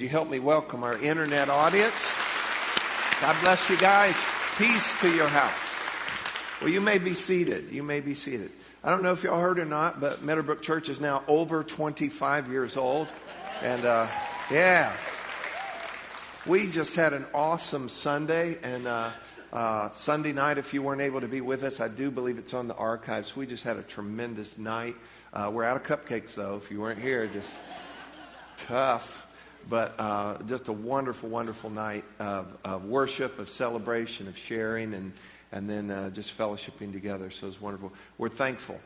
Would you help me welcome our internet audience? God bless you guys. Peace to your house. Well, you may be seated. You may be seated. I don't know if y'all heard or not, but Meadowbrook Church is now over 25 years old. And uh, yeah, we just had an awesome Sunday. And uh, uh, Sunday night, if you weren't able to be with us, I do believe it's on the archives. We just had a tremendous night. Uh, we're out of cupcakes, though. If you weren't here, just tough. But uh, just a wonderful, wonderful night of, of, worship, of celebration, of sharing, and, and then uh, just fellowshipping together. So it's wonderful. We're thankful.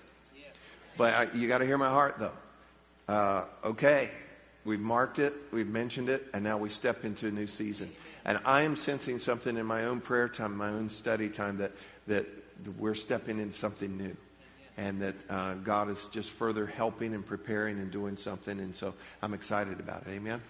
But I, you got to hear my heart, though. Uh, okay, we've marked it, we've mentioned it, and now we step into a new season. And I am sensing something in my own prayer time, my own study time, that, that we're stepping in something new and that uh, God is just further helping and preparing and doing something. And so I'm excited about it. Amen.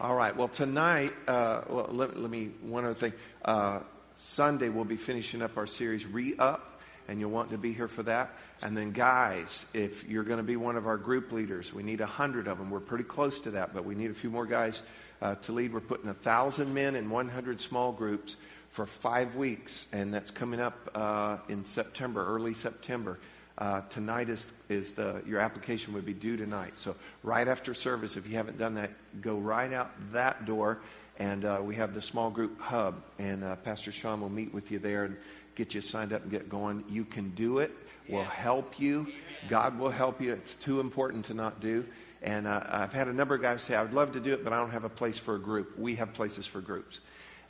All right. Well, tonight, uh, well, let, let, me, one other thing. Uh, Sunday, we'll be finishing up our series, Re Up, and you'll want to be here for that. And then, guys, if you're going to be one of our group leaders, we need a hundred of them. We're pretty close to that, but we need a few more guys uh, to lead. We're putting a thousand men in 100 small groups for five weeks, and that's coming up uh, in September, early September. Uh, tonight is, is the, your application would be due tonight. So right after service, if you haven't done that, go right out that door. And uh, we have the small group hub. And uh, Pastor Sean will meet with you there and get you signed up and get going. You can do it. We'll help you. God will help you. It's too important to not do. And uh, I've had a number of guys say, I would love to do it, but I don't have a place for a group. We have places for groups.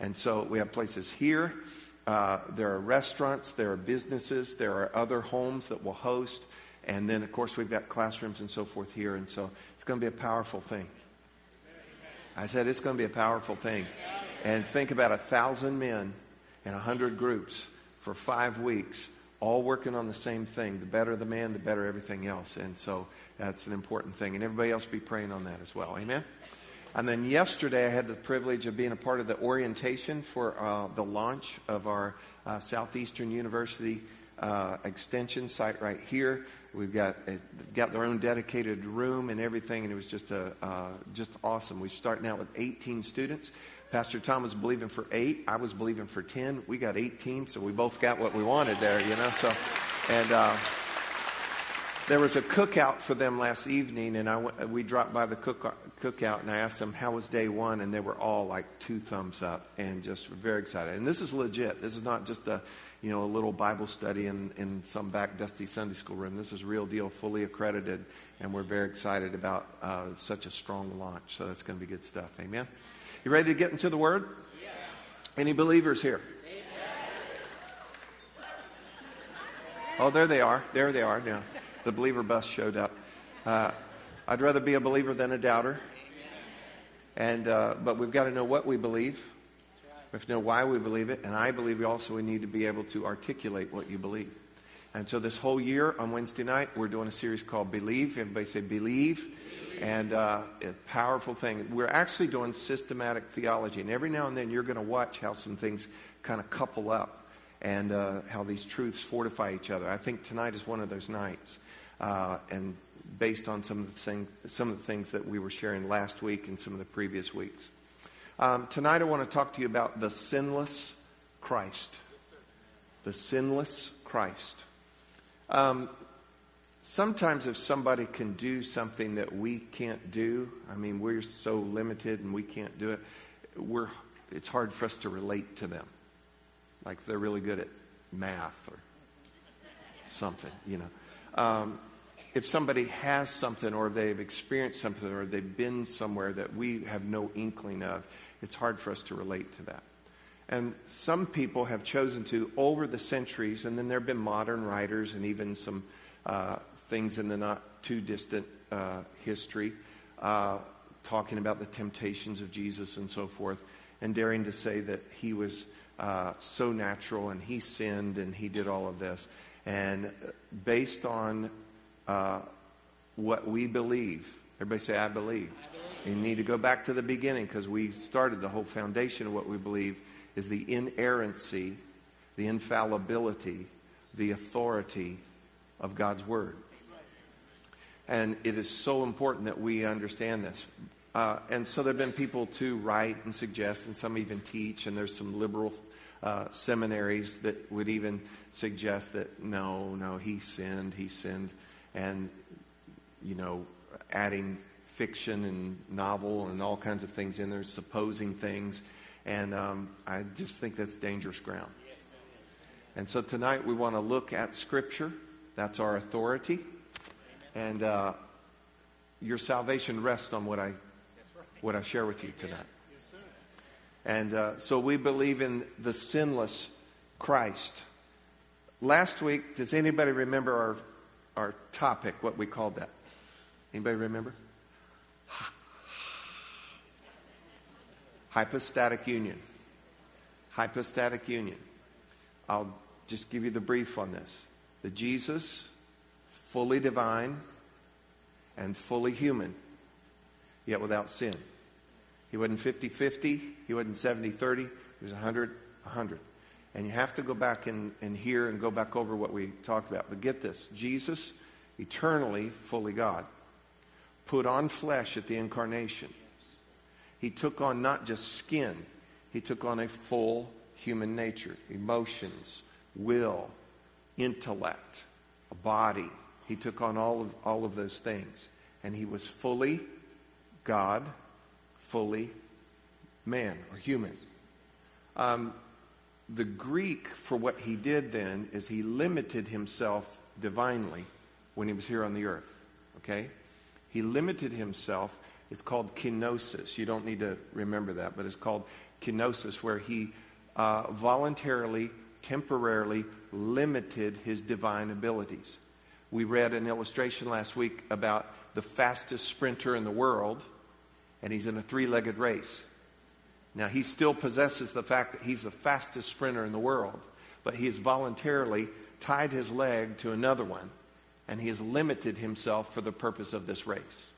And so we have places here. Uh, there are restaurants, there are businesses, there are other homes that will host. And then, of course, we've got classrooms and so forth here. And so it's going to be a powerful thing. I said it's going to be a powerful thing. And think about a thousand men and a hundred groups for five weeks, all working on the same thing. The better the man, the better everything else. And so that's an important thing. And everybody else be praying on that as well. Amen. And then yesterday, I had the privilege of being a part of the orientation for uh, the launch of our uh, Southeastern University uh, extension site right here. We've got a, got their own dedicated room and everything, and it was just a uh, just awesome. We're starting out with 18 students. Pastor Tom was believing for eight. I was believing for 10. We got 18, so we both got what we wanted there, you know. So, and uh, there was a cookout for them last evening, and I went, we dropped by the cook, cookout, and I asked them how was day one, and they were all like two thumbs up and just very excited. And this is legit. This is not just a you know a little Bible study in, in some back dusty Sunday school room. This is real deal, fully accredited, and we're very excited about uh, such a strong launch. So that's going to be good stuff. Amen. You ready to get into the Word? Yes. Any believers here? Oh, there they are. There they are. Yeah the believer bus showed up. Uh, I'd rather be a believer than a doubter. And, uh, but we've got to know what we believe. We have to know why we believe it. And I believe we also we need to be able to articulate what you believe. And so this whole year on Wednesday night, we're doing a series called Believe. Everybody say believe. And uh, a powerful thing. We're actually doing systematic theology. And every now and then you're going to watch how some things kind of couple up and uh, how these truths fortify each other. I think tonight is one of those nights uh, and based on some of, the thing, some of the things that we were sharing last week and some of the previous weeks. Um, tonight, I want to talk to you about the sinless Christ. The sinless Christ. Um, sometimes, if somebody can do something that we can't do, I mean, we're so limited and we can't do it, we're, it's hard for us to relate to them. Like they're really good at math or something, you know. Um, if somebody has something or they've experienced something or they've been somewhere that we have no inkling of, it's hard for us to relate to that. And some people have chosen to, over the centuries, and then there have been modern writers and even some uh, things in the not too distant uh, history uh, talking about the temptations of Jesus and so forth, and daring to say that he was uh, so natural and he sinned and he did all of this. And based on uh, what we believe. Everybody say, I believe. I believe. You need to go back to the beginning because we started the whole foundation of what we believe is the inerrancy, the infallibility, the authority of God's Word. And it is so important that we understand this. uh, and so there have been people to write and suggest, and some even teach, and there's some liberal uh, seminaries that would even suggest that no, no, he sinned, he sinned, and, you know, adding fiction and novel and all kinds of things in there, supposing things. And um, I just think that's dangerous ground. And so tonight we want to look at Scripture. That's our authority. And uh, your salvation rests on what I, what I share with you tonight. And uh, so we believe in the sinless Christ. Last week, does anybody remember our, our topic, what we called that? Anybody remember? Hypostatic union. Hypostatic union. I'll just give you the brief on this. The Jesus, fully divine and fully human, yet without sin. He wasn't 50 50, he wasn't 70 30, he was 100 100. And you have to go back and, and hear and go back over what we talked about. But get this Jesus, eternally fully God, put on flesh at the incarnation. He took on not just skin, he took on a full human nature, emotions, will, intellect, a body. He took on all of, all of those things. And he was fully God, fully man or human. Um, the Greek for what he did then is he limited himself divinely when he was here on the earth. Okay? He limited himself. It's called kenosis. You don't need to remember that, but it's called kenosis, where he uh, voluntarily, temporarily limited his divine abilities. We read an illustration last week about the fastest sprinter in the world, and he's in a three legged race. Now, he still possesses the fact that he's the fastest sprinter in the world, but he has voluntarily tied his leg to another one, and he has limited himself for the purpose of this race.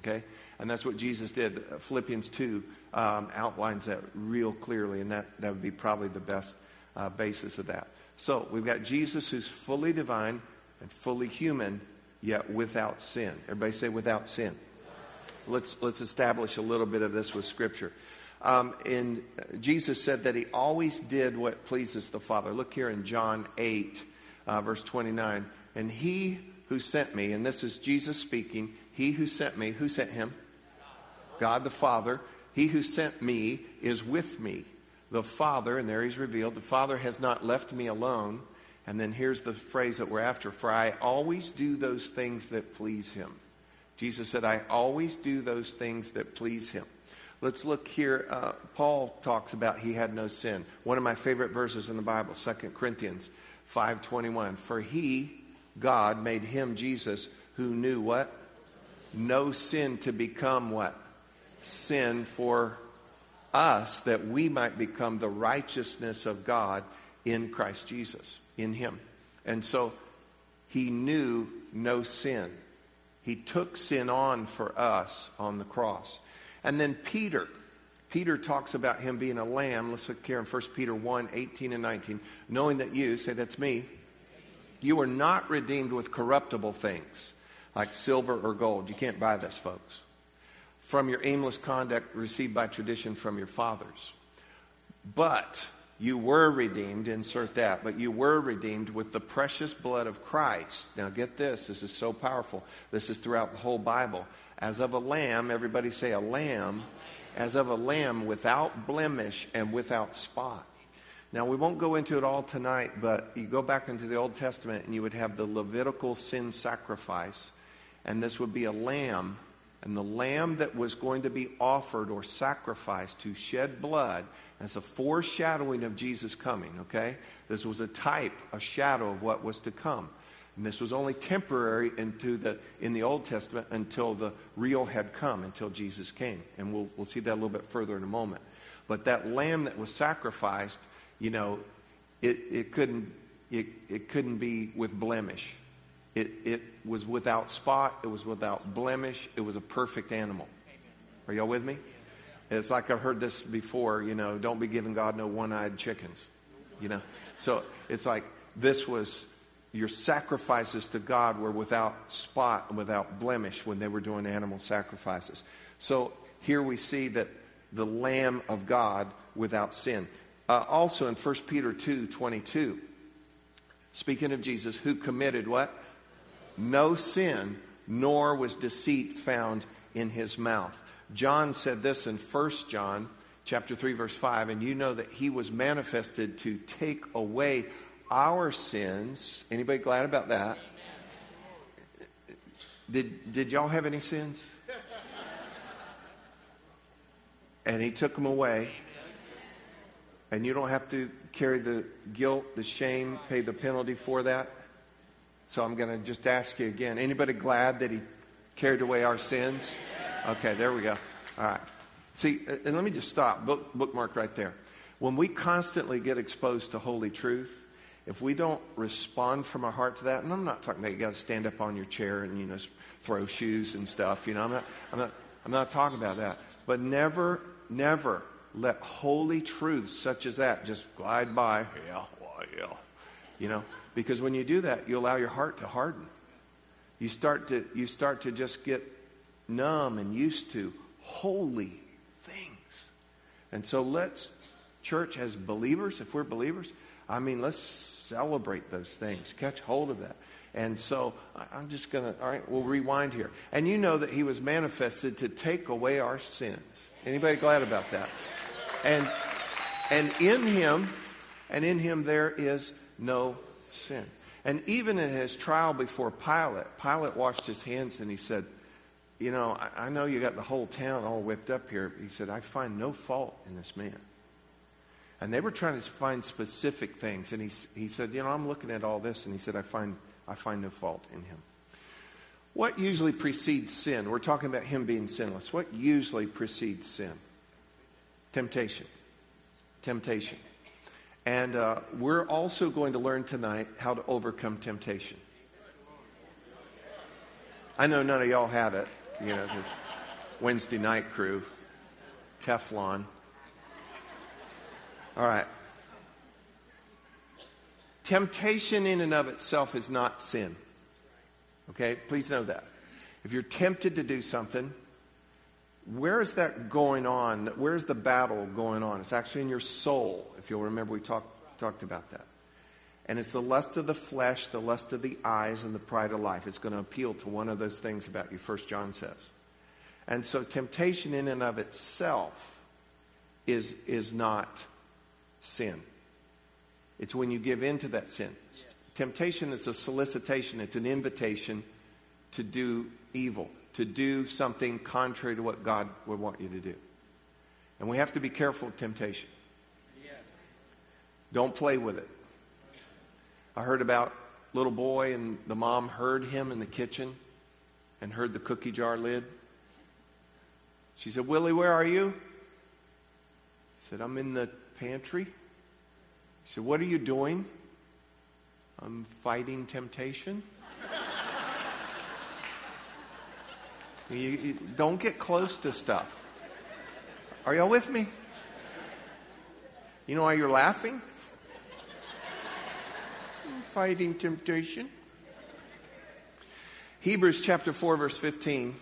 Okay? And that's what Jesus did. Philippians 2 um, outlines that real clearly, and that, that would be probably the best uh, basis of that. So we've got Jesus who's fully divine and fully human, yet without sin. Everybody say without sin. Let's, let's establish a little bit of this with Scripture. Um, and Jesus said that he always did what pleases the Father. Look here in John 8, uh, verse 29. And he who sent me, and this is Jesus speaking, he who sent me, who sent him? God the Father. He who sent me is with me. The Father, and there he's revealed, the Father has not left me alone. And then here's the phrase that we're after For I always do those things that please him. Jesus said, I always do those things that please him. Let's look here. Uh, Paul talks about he had no sin. One of my favorite verses in the Bible, 2 Corinthians 5.21. For he, God, made him, Jesus, who knew what? No sin to become what? Sin for us, that we might become the righteousness of God in Christ Jesus, in him. And so he knew no sin. He took sin on for us on the cross. And then Peter. Peter talks about him being a lamb. Let's look here in 1 Peter 1 18 and 19. Knowing that you, say that's me, you were not redeemed with corruptible things like silver or gold. You can't buy this, folks. From your aimless conduct received by tradition from your fathers. But you were redeemed, insert that, but you were redeemed with the precious blood of Christ. Now get this, this is so powerful. This is throughout the whole Bible as of a lamb, everybody say a lamb, as of a lamb without blemish and without spot. Now, we won't go into it all tonight, but you go back into the Old Testament and you would have the Levitical sin sacrifice, and this would be a lamb. And the lamb that was going to be offered or sacrificed to shed blood as a foreshadowing of Jesus coming, okay? This was a type, a shadow of what was to come. And this was only temporary into the, in the Old Testament until the real had come, until Jesus came. And we'll, we'll see that a little bit further in a moment. But that lamb that was sacrificed, you know, it, it, couldn't, it, it couldn't be with blemish. It, it was without spot, it was without blemish, it was a perfect animal. Are y'all with me? It's like I've heard this before, you know, don't be giving God no one eyed chickens, you know. So it's like this was your sacrifices to God were without spot and without blemish when they were doing animal sacrifices. So here we see that the Lamb of God without sin. Uh, also in 1 Peter 2 22, speaking of Jesus, who committed what? No sin, nor was deceit found in his mouth. John said this in 1 John chapter 3 verse 5 and you know that he was manifested to take away our sins. Anybody glad about that? Did did y'all have any sins? And he took them away. And you don't have to carry the guilt, the shame, pay the penalty for that. So I'm going to just ask you again. Anybody glad that he carried away our sins? Okay, there we go. All right. See, and let me just stop. Book, bookmark right there. When we constantly get exposed to holy truth, if we don't respond from our heart to that, and I'm not talking about you got to stand up on your chair and you know throw shoes and stuff. You know, I'm not, I'm not, I'm not talking about that. But never, never let holy truths such as that just glide by. Yeah, well, yeah. You know, because when you do that, you allow your heart to harden. You start to, you start to just get numb and used to holy things. And so let's, church, as believers, if we're believers, I mean, let's celebrate those things. Catch hold of that. And so I'm just going to, all right, we'll rewind here. And you know that he was manifested to take away our sins. Anybody glad about that? And, and in him, and in him there is no sin. And even in his trial before Pilate, Pilate washed his hands and he said, You know, I, I know you got the whole town all whipped up here. He said, I find no fault in this man. And they were trying to find specific things. And he, he said, You know, I'm looking at all this. And he said, I find, I find no fault in him. What usually precedes sin? We're talking about him being sinless. What usually precedes sin? Temptation. Temptation. And uh, we're also going to learn tonight how to overcome temptation. I know none of y'all have it, you know, Wednesday night crew, Teflon. All right. Temptation in and of itself is not sin. Okay? Please know that. If you're tempted to do something, where is that going on? Where's the battle going on? It's actually in your soul. If you'll remember, we talked, talked about that. And it's the lust of the flesh, the lust of the eyes, and the pride of life. It's going to appeal to one of those things about you, First John says. And so temptation in and of itself is, is not sin. It's when you give in to that sin. Temptation is a solicitation, it's an invitation to do evil to do something contrary to what God would want you to do. And we have to be careful of temptation. Yes. Don't play with it. I heard about little boy and the mom heard him in the kitchen and heard the cookie jar lid. She said, Willie, where are you? He said, I'm in the pantry. She said, What are you doing? I'm fighting temptation. You, you don't get close to stuff. Are y'all with me? You know why you're laughing? Fighting temptation. Hebrews chapter 4, verse 15.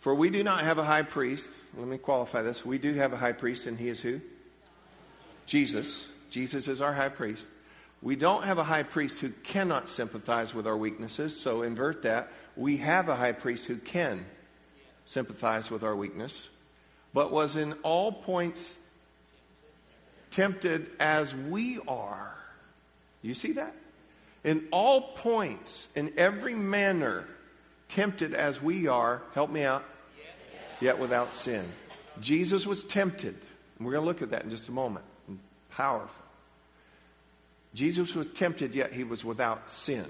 For we do not have a high priest. Let me qualify this. We do have a high priest, and he is who? Jesus. Jesus is our high priest. We don't have a high priest who cannot sympathize with our weaknesses, so invert that we have a high priest who can sympathize with our weakness, but was in all points tempted as we are. You see that? In all points, in every manner, tempted as we are, help me out, yet without sin. Jesus was tempted. We're going to look at that in just a moment. Powerful. Jesus was tempted, yet he was without sin.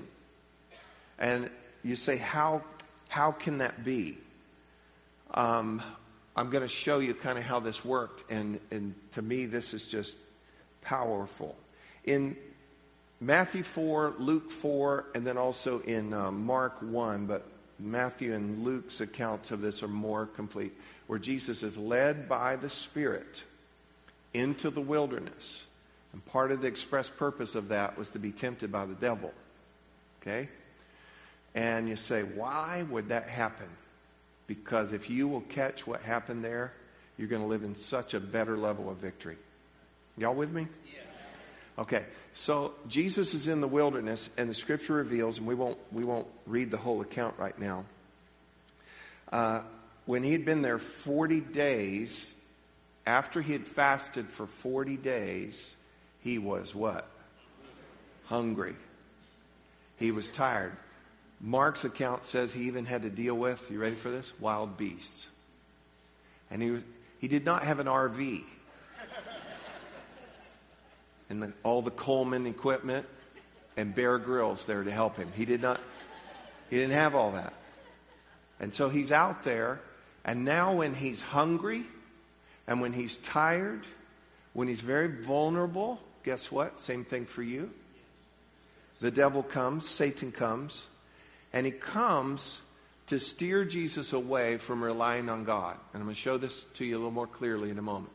And you say, how, how can that be? Um, I'm going to show you kind of how this worked. And, and to me, this is just powerful. In Matthew 4, Luke 4, and then also in uh, Mark 1, but Matthew and Luke's accounts of this are more complete, where Jesus is led by the Spirit into the wilderness. And part of the express purpose of that was to be tempted by the devil. Okay? And you say, why would that happen? Because if you will catch what happened there, you're going to live in such a better level of victory. Y'all with me? Okay, so Jesus is in the wilderness, and the scripture reveals, and we won't, we won't read the whole account right now. Uh, when he had been there 40 days, after he had fasted for 40 days, he was what? Hungry. He was tired. Mark's account says he even had to deal with, you ready for this? Wild beasts. And he, he did not have an RV. And the, all the Coleman equipment and Bear Grylls there to help him. He did not, he didn't have all that. And so he's out there, and now when he's hungry and when he's tired, when he's very vulnerable, guess what? Same thing for you. The devil comes, Satan comes, and he comes to steer Jesus away from relying on God. And I'm going to show this to you a little more clearly in a moment.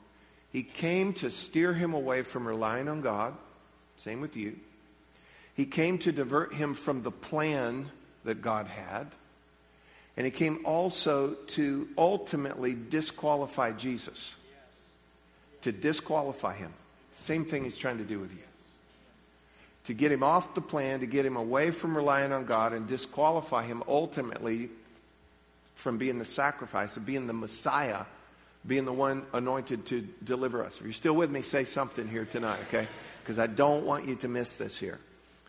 He came to steer him away from relying on God. Same with you. He came to divert him from the plan that God had. And he came also to ultimately disqualify Jesus. To disqualify him. Same thing he's trying to do with you. To get him off the plan, to get him away from relying on God, and disqualify him ultimately from being the sacrifice, of being the Messiah, being the one anointed to deliver us. If you're still with me, say something here tonight, okay? Because I don't want you to miss this here.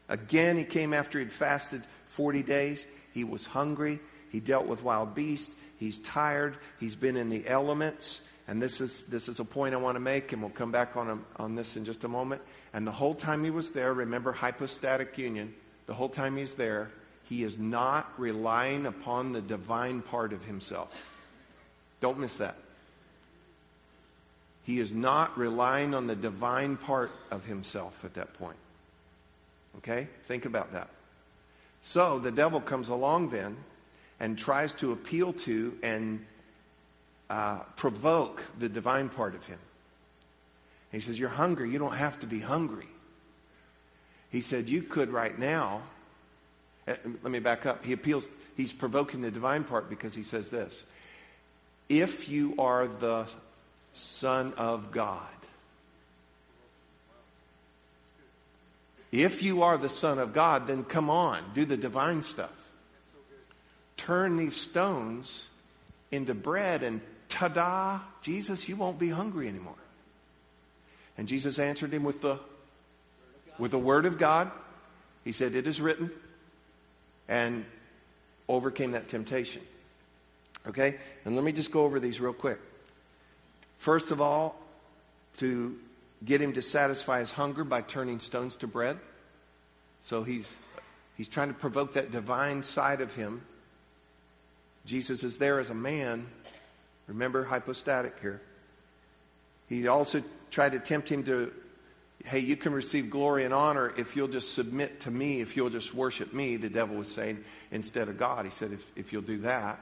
Again, he came after he'd fasted 40 days. He was hungry. He dealt with wild beasts. He's tired. He's been in the elements. And this is, this is a point I want to make, and we'll come back on, a, on this in just a moment. And the whole time he was there, remember hypostatic union, the whole time he's there, he is not relying upon the divine part of himself. Don't miss that. He is not relying on the divine part of himself at that point. Okay? Think about that. So the devil comes along then and tries to appeal to and uh, provoke the divine part of him. He says, You're hungry. You don't have to be hungry. He said, You could right now uh, let me back up. He appeals, he's provoking the divine part because he says this If you are the Son of God, if you are the Son of God, then come on, do the divine stuff. Turn these stones into bread, and ta da, Jesus, you won't be hungry anymore. And Jesus answered him with the, with the word of God. He said, It is written and overcame that temptation. Okay? And let me just go over these real quick. First of all, to get him to satisfy his hunger by turning stones to bread. So he's, he's trying to provoke that divine side of him. Jesus is there as a man. Remember, hypostatic here. He also tried to tempt him to hey, you can receive glory and honor if you'll just submit to me, if you'll just worship me, the devil was saying, instead of God. He said, if, if you'll do that,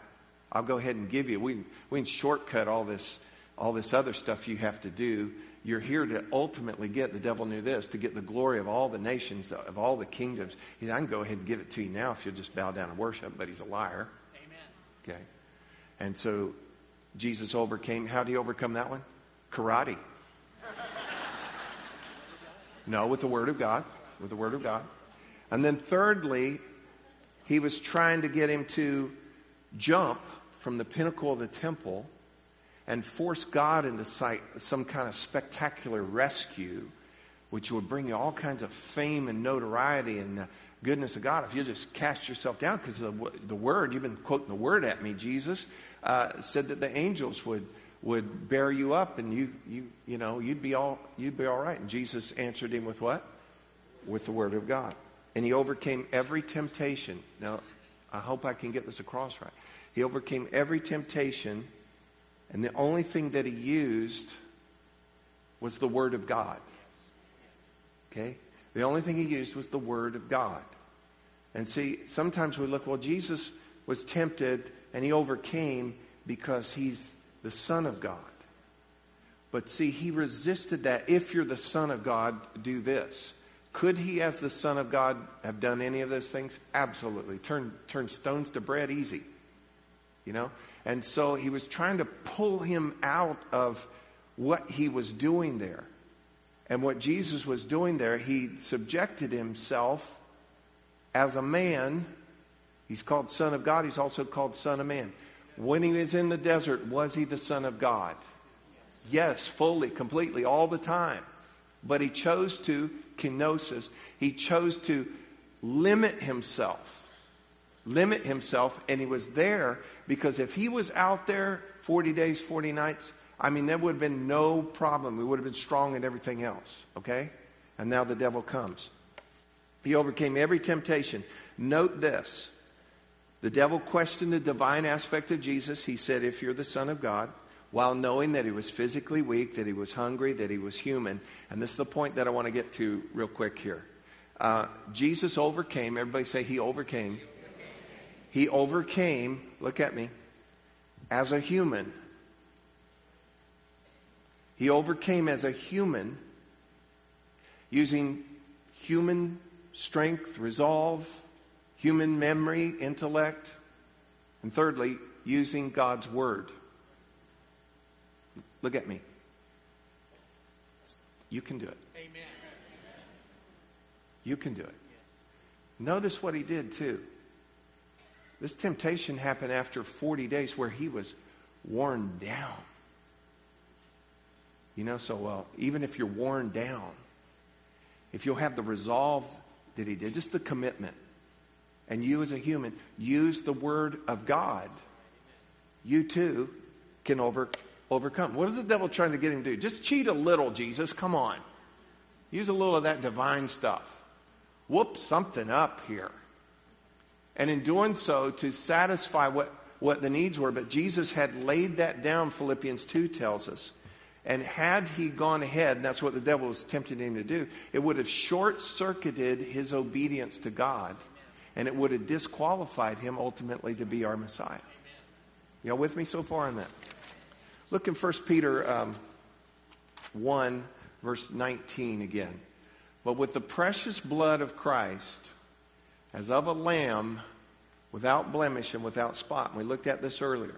I'll go ahead and give you. We, we can shortcut all this, all this other stuff you have to do. You're here to ultimately get, the devil knew this, to get the glory of all the nations, of all the kingdoms. He said, I can go ahead and give it to you now if you'll just bow down and worship, but he's a liar. Amen. Okay. And so Jesus overcame, how did he overcome that one? Karate. No, with the Word of God. With the Word of God. And then thirdly, he was trying to get him to jump from the pinnacle of the temple and force God into sight, some kind of spectacular rescue, which would bring you all kinds of fame and notoriety and the goodness of God if you just cast yourself down. Because the, the word, you've been quoting the word at me, Jesus, uh, said that the angels would would bear you up and you, you, you know, you'd be, all, you'd be all right. And Jesus answered him with what? With the Word of God. And he overcame every temptation. Now, I hope I can get this across right. He overcame every temptation, and the only thing that he used was the Word of God. Okay? The only thing he used was the Word of God. And see, sometimes we look, well, Jesus was tempted and he overcame because he's the Son of God. But see, he resisted that. If you're the Son of God, do this. Could he, as the Son of God, have done any of those things? Absolutely. Turn, turn stones to bread, easy. You know? And so he was trying to pull him out of what he was doing there. And what Jesus was doing there, he subjected himself as a man. He's called Son of God, he's also called Son of Man. When he was in the desert, was he the Son of God? Yes, fully, completely, all the time. But he chose to, kenosis, he chose to limit himself. Limit himself, and he was there because if he was out there 40 days, 40 nights, I mean, there would have been no problem. We would have been strong in everything else, okay? And now the devil comes. He overcame every temptation. Note this the devil questioned the divine aspect of Jesus. He said, If you're the Son of God, while knowing that he was physically weak, that he was hungry, that he was human. And this is the point that I want to get to real quick here. Uh, Jesus overcame, everybody say he overcame. He overcame, look at me, as a human. He overcame as a human using human strength, resolve, human memory, intellect, and thirdly, using God's word. Look at me. You can do it. Amen. You can do it. Notice what he did too. This temptation happened after 40 days where he was worn down. You know, so well, even if you're worn down, if you'll have the resolve that he did, just the commitment, and you as a human use the word of God, you too can over, overcome. What is the devil trying to get him to do? Just cheat a little, Jesus. Come on. Use a little of that divine stuff. Whoop something up here. And in doing so, to satisfy what, what the needs were. But Jesus had laid that down, Philippians 2 tells us. And had he gone ahead, and that's what the devil was tempting him to do, it would have short circuited his obedience to God and it would have disqualified him ultimately to be our Messiah. Y'all with me so far on that? Look in 1 Peter um, 1, verse 19 again. But with the precious blood of Christ, as of a lamb without blemish and without spot, and we looked at this earlier,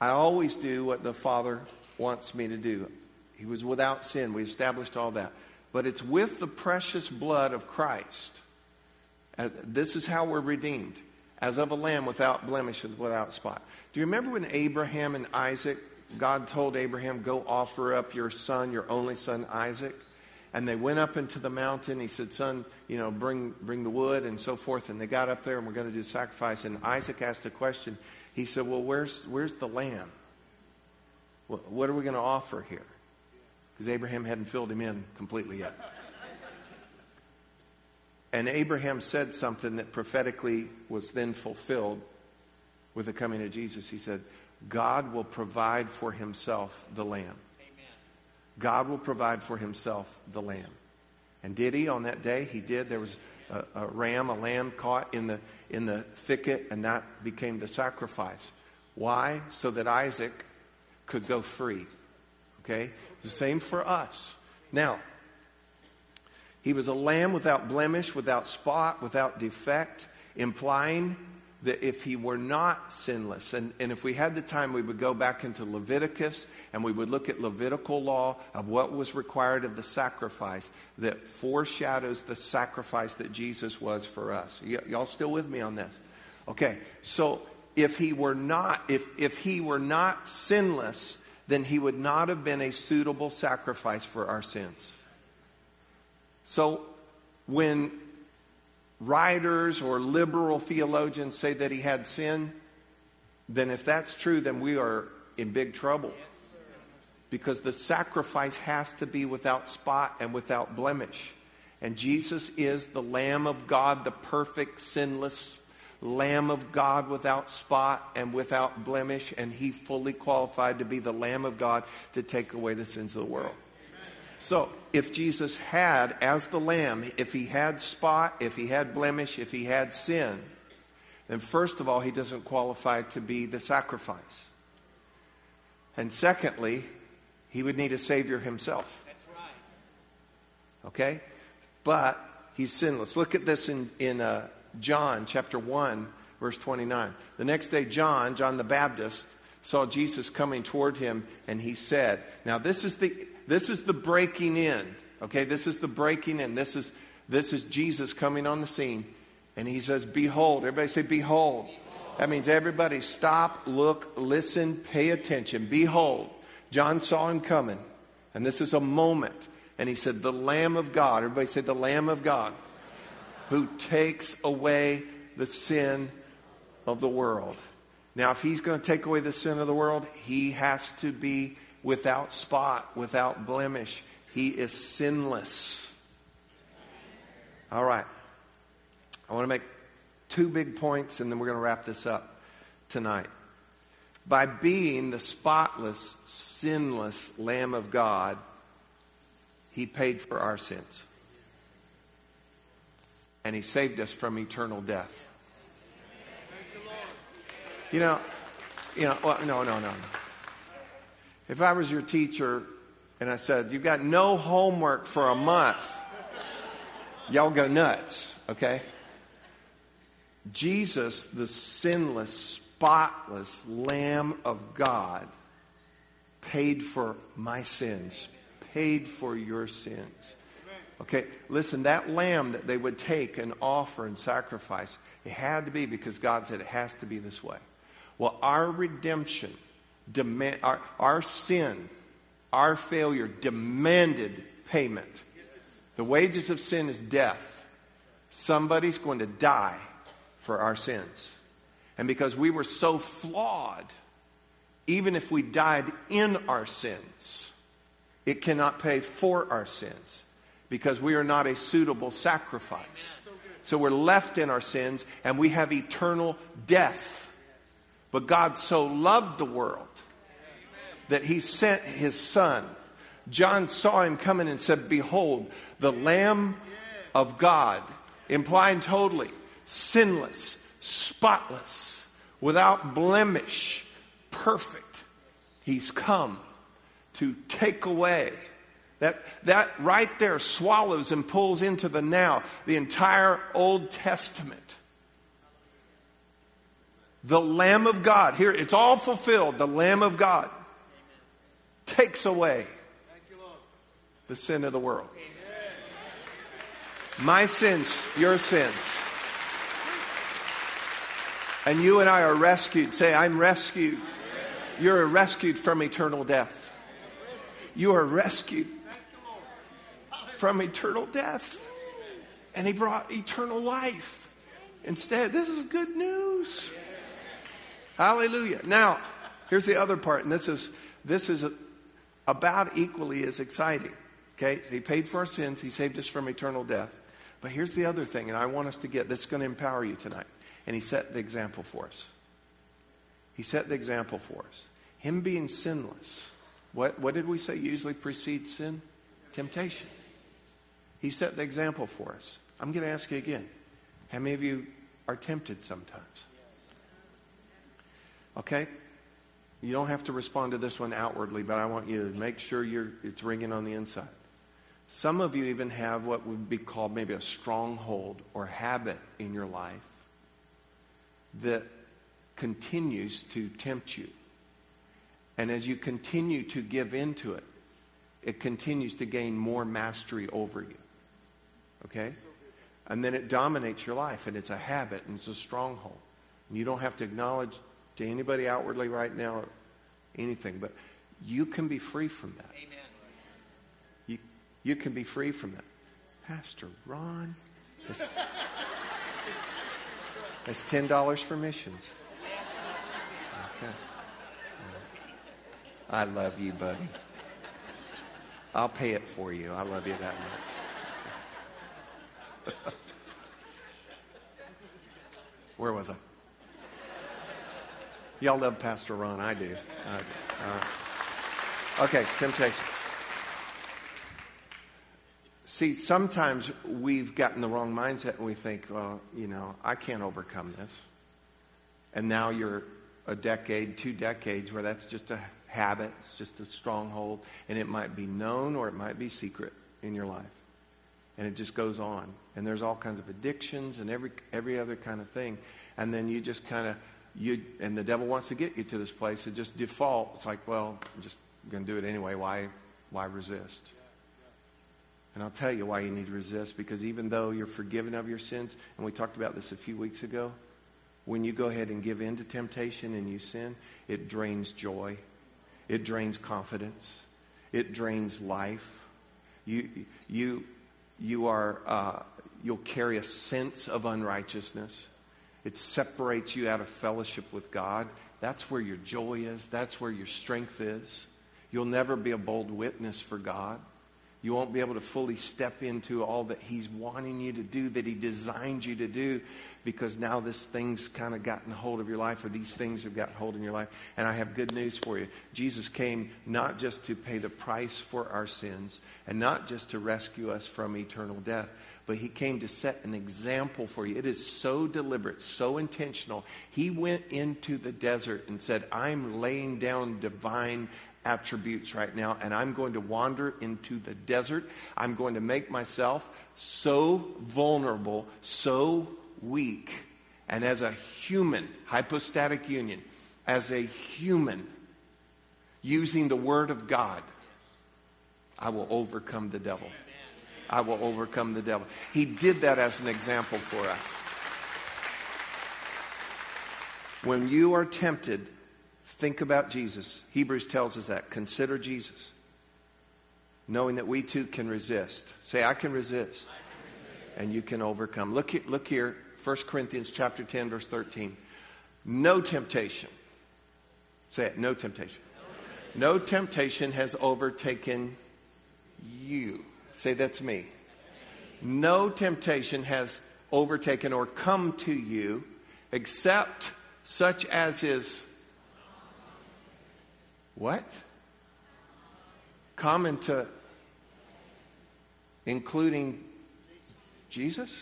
I always do what the Father wants me to do. He was without sin. We established all that. But it's with the precious blood of Christ uh, this is how we're redeemed, as of a lamb without blemish and without spot. Do you remember when Abraham and Isaac, God told Abraham, go offer up your son, your only son, Isaac? And they went up into the mountain. He said, Son, you know, bring, bring the wood and so forth. And they got up there and we're going to do sacrifice. And Isaac asked a question. He said, Well, where's, where's the lamb? What are we going to offer here? Because Abraham hadn't filled him in completely yet. And Abraham said something that prophetically was then fulfilled with the coming of Jesus. He said, God will provide for himself the lamb. Amen. God will provide for himself the lamb. And did he on that day? He did. There was a, a, ram, a lamb caught in the, in the thicket, and that became the sacrifice. Why? So that Isaac could go free. Okay? The same for us. Now, he was a lamb without blemish, without spot, without defect, implying that if he were not sinless, and, and if we had the time, we would go back into Leviticus and we would look at Levitical law of what was required of the sacrifice that foreshadows the sacrifice that Jesus was for us. Y- y'all still with me on this? Okay, so if he were not, if, if he were not sinless, then he would not have been a suitable sacrifice for our sins. So when writers or liberal theologians say that he had sin, then if that's true, then we are in big trouble. Because the sacrifice has to be without spot and without blemish. And Jesus is the Lamb of God, the perfect, sinless Lamb of God without spot and without blemish. And he fully qualified to be the Lamb of God to take away the sins of the world. So, if Jesus had, as the lamb, if he had spot, if he had blemish, if he had sin, then first of all, he doesn't qualify to be the sacrifice. And secondly, he would need a Savior himself. That's right. Okay? But he's sinless. Look at this in, in uh, John chapter 1, verse 29. The next day, John, John the Baptist, saw Jesus coming toward him, and he said, Now, this is the, this is the breaking in. Okay, this is the breaking in. This is, this is Jesus coming on the scene. And he says, Behold. Everybody say, Behold. Behold. That means everybody stop, look, listen, pay attention. Behold. John saw him coming. And this is a moment. And he said, The Lamb of God. Everybody say, The Lamb of God. Who takes away the sin of the world. Now, if he's going to take away the sin of the world, he has to be without spot, without blemish. He is sinless. All right. I want to make two big points and then we're going to wrap this up tonight. By being the spotless, sinless Lamb of God, He paid for our sins. And He saved us from eternal death. You know, you know, well, no, no, no, no. If I was your teacher and I said, You've got no homework for a month, y'all go nuts, okay? Jesus, the sinless, spotless Lamb of God, paid for my sins, paid for your sins. Okay, listen, that lamb that they would take and offer and sacrifice, it had to be because God said it has to be this way. Well, our redemption, demand, our, our sin, our failure demanded payment. The wages of sin is death. Somebody's going to die for our sins. And because we were so flawed, even if we died in our sins, it cannot pay for our sins because we are not a suitable sacrifice. So we're left in our sins and we have eternal death. But God so loved the world that he sent his son. John saw him coming and said, Behold, the Lamb of God, implying totally sinless, spotless, without blemish, perfect. He's come to take away. That, that right there swallows and pulls into the now the entire Old Testament. The Lamb of God. Here, it's all fulfilled. The Lamb of God takes away the sin of the world. My sins, your sins. And you and I are rescued. Say, I'm rescued. You're rescued from eternal death. You are rescued from eternal death. And he brought eternal life. Instead, this is good news. Hallelujah. Now, here's the other part, and this is this is about equally as exciting. Okay, he paid for our sins. He saved us from eternal death. But here's the other thing, and I want us to get this is going to empower you tonight. And he set the example for us. He set the example for us. Him being sinless. What, what did we say usually precedes sin? Temptation. He set the example for us. I'm going to ask you again. How many of you are tempted sometimes? Okay? You don't have to respond to this one outwardly, but I want you to make sure you're, it's ringing on the inside. Some of you even have what would be called maybe a stronghold or habit in your life that continues to tempt you. And as you continue to give into it, it continues to gain more mastery over you. Okay? And then it dominates your life, and it's a habit, and it's a stronghold. And you don't have to acknowledge to anybody outwardly right now anything, but you can be free from that. Amen. You, you can be free from that. Pastor Ron, that's, that's $10 for missions. Okay. I love you, buddy. I'll pay it for you. I love you that much. Where was I? Y'all love Pastor Ron. I do. Uh, okay, temptation. See, sometimes we've gotten the wrong mindset and we think, well, you know, I can't overcome this. And now you're a decade, two decades where that's just a habit, it's just a stronghold, and it might be known or it might be secret in your life. And it just goes on. And there's all kinds of addictions and every, every other kind of thing. and then you just kind of you and the devil wants to get you to this place. It just default. It's like, well, I'm just going to do it anyway. Why, why resist? And I'll tell you why you need to resist because even though you're forgiven of your sins, and we talked about this a few weeks ago, when you go ahead and give in to temptation and you sin, it drains joy, it drains confidence, it drains life. You, you, you are, uh, you'll carry a sense of unrighteousness. It separates you out of fellowship with God. That's where your joy is. That's where your strength is. You'll never be a bold witness for God. You won't be able to fully step into all that He's wanting you to do, that He designed you to do, because now this thing's kind of gotten hold of your life, or these things have gotten hold in your life. And I have good news for you. Jesus came not just to pay the price for our sins, and not just to rescue us from eternal death, but He came to set an example for you. It is so deliberate, so intentional. He went into the desert and said, I'm laying down divine attributes right now, and I'm going to wander into the desert. I'm going to make myself so vulnerable, so weak, and as a human, hypostatic union, as a human, using the Word of God, I will overcome the devil. I will overcome the devil. He did that as an example for us. When you are tempted, Think about Jesus. Hebrews tells us that. Consider Jesus. Knowing that we too can resist. Say, I can resist. I can resist. And you can overcome. Look, look here, 1 Corinthians chapter 10, verse 13. No temptation. Say it, no temptation. No temptation has overtaken you. Say, that's me. No temptation has overtaken or come to you except such as is what? Common to including Jesus?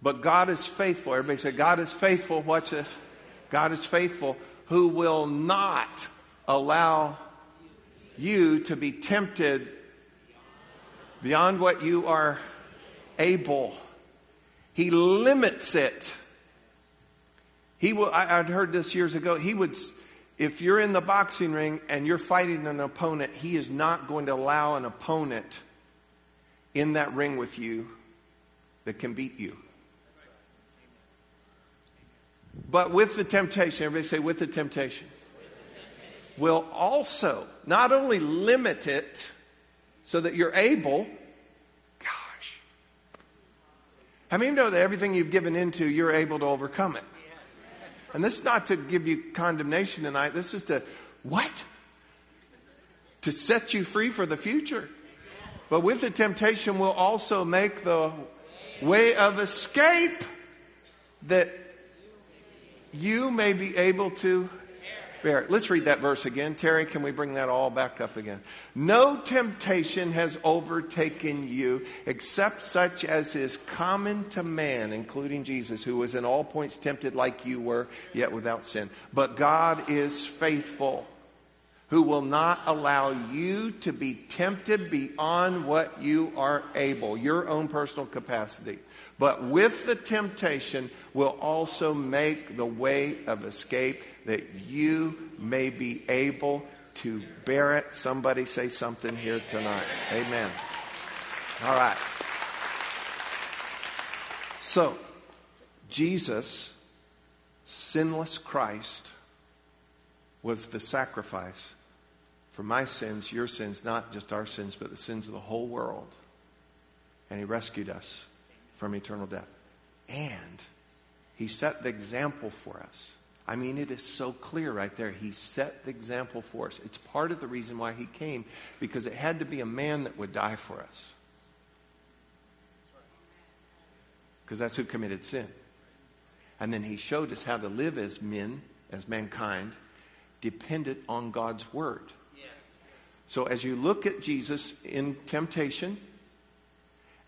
But God is faithful. Everybody say, God is faithful. Watch this. God is faithful who will not allow you to be tempted beyond what you are able. He limits it. He will, I, would heard this years ago. He would if you're in the boxing ring and you're fighting an opponent, he is not going to allow an opponent in that ring with you that can beat you. But with the temptation, everybody say, with the temptation, will also not only limit it so that you're able, gosh. How many know that everything you've given into, you're able to overcome it? And this is not to give you condemnation tonight. This is to, what? To set you free for the future. But with the temptation we'll also make the way of escape that you may be able to bear it. Let's read that verse again. Terry, can we bring that all back up again? No temptation has overtaken you except such as is common to man, including Jesus, who was in all points tempted like you were, yet without sin. But God is faithful, who will not allow you to be tempted beyond what you are able, your own personal capacity. But with the temptation will also make the way of escape that you may be able to bear it. Somebody say something here tonight. Amen. All right. So, Jesus, sinless Christ, was the sacrifice for my sins, your sins, not just our sins, but the sins of the whole world. And he rescued us from eternal death. And he set the example for us I mean, it is so clear right there. He set the example for us. It's part of the reason why he came, because it had to be a man that would die for us. Because that's who committed sin. And then he showed us how to live as men, as mankind, dependent on God's word. So as you look at Jesus in temptation,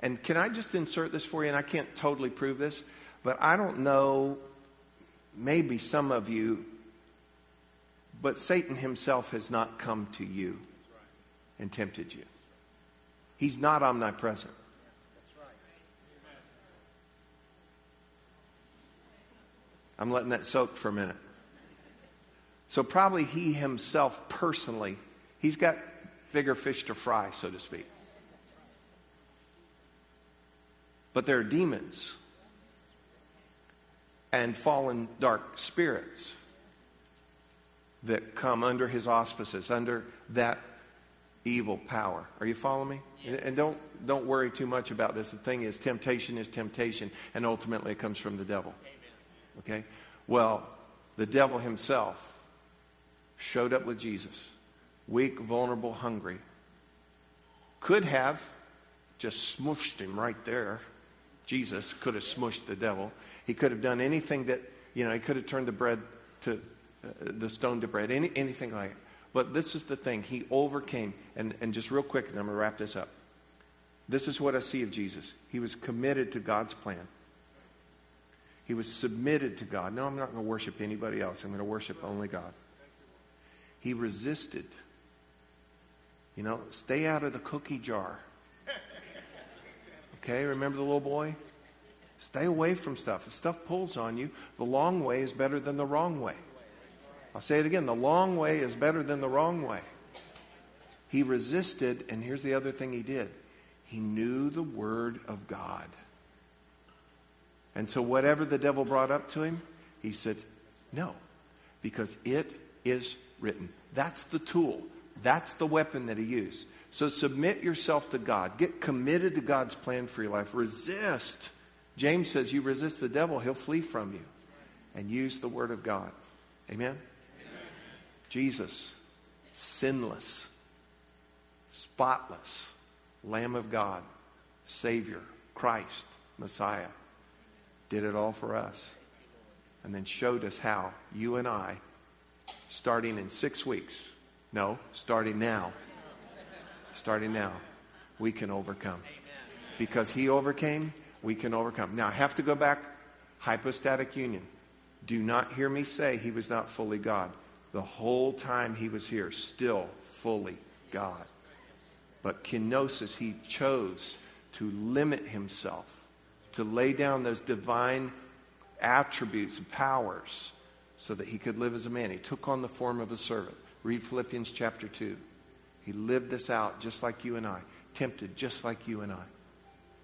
and can I just insert this for you? And I can't totally prove this, but I don't know maybe some of you, but Satan himself has not come to you and tempted you. He's not omnipresent. I'm letting that soak for a minute. So, probably he himself personally, he's got bigger fish to fry, so to speak. But there are demons and fallen dark spirits that come under his auspices, under that evil power. Are you following me? Yeah. And don't don't worry too much about this. The thing is, temptation is temptation, and ultimately it comes from the devil. Amen. Okay? Well, the devil himself showed up with Jesus, weak, vulnerable, hungry. Could have just smushed him right there. Jesus could have smushed the devil. He could have done anything that, you know, he could have turned the bread to uh, the stone to bread, any, anything like it. But this is the thing. He overcame. And, and just real quick, and I'm going to wrap this up. This is what I see of Jesus. He was committed to God's plan. He was submitted to God. No, I'm not going to worship anybody else. I'm going to worship only God. He resisted. You know, stay out of the cookie jar. Okay, remember the little boy? Stay away from stuff. If stuff pulls on you, the long way is better than the wrong way. I'll say it again the long way is better than the wrong way. He resisted, and here's the other thing he did he knew the Word of God. And so, whatever the devil brought up to him, he said, No, because it is written. That's the tool, that's the weapon that he used. So, submit yourself to God. Get committed to God's plan for your life. Resist. James says, You resist the devil, he'll flee from you. And use the Word of God. Amen? Amen. Jesus, sinless, spotless Lamb of God, Savior, Christ, Messiah, did it all for us. And then showed us how you and I, starting in six weeks, no, starting now, starting now, we can overcome. Because He overcame, we can overcome. Now, I have to go back. Hypostatic union. Do not hear me say He was not fully God. The whole time He was here, still fully God. But kenosis, he chose to limit himself, to lay down those divine attributes and powers so that he could live as a man. He took on the form of a servant. Read Philippians chapter 2. He lived this out just like you and I, tempted just like you and I.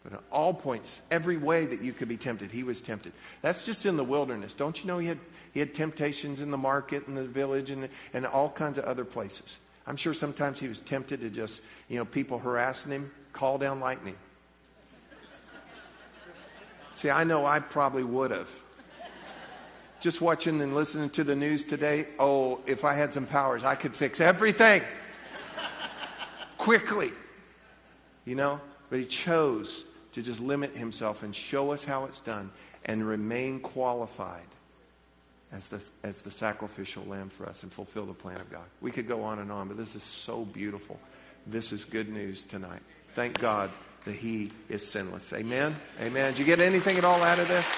But at all points, every way that you could be tempted, he was tempted. That's just in the wilderness. Don't you know he had, he had temptations in the market and the village and, and all kinds of other places? I'm sure sometimes he was tempted to just, you know, people harassing him, call down lightning. See, I know I probably would have. Just watching and listening to the news today, oh, if I had some powers, I could fix everything quickly. You know? But he chose to just limit himself and show us how it's done and remain qualified as the, as the sacrificial lamb for us and fulfill the plan of God. We could go on and on, but this is so beautiful. This is good news tonight. Thank God that He is sinless. Amen? Amen. Did you get anything at all out of this?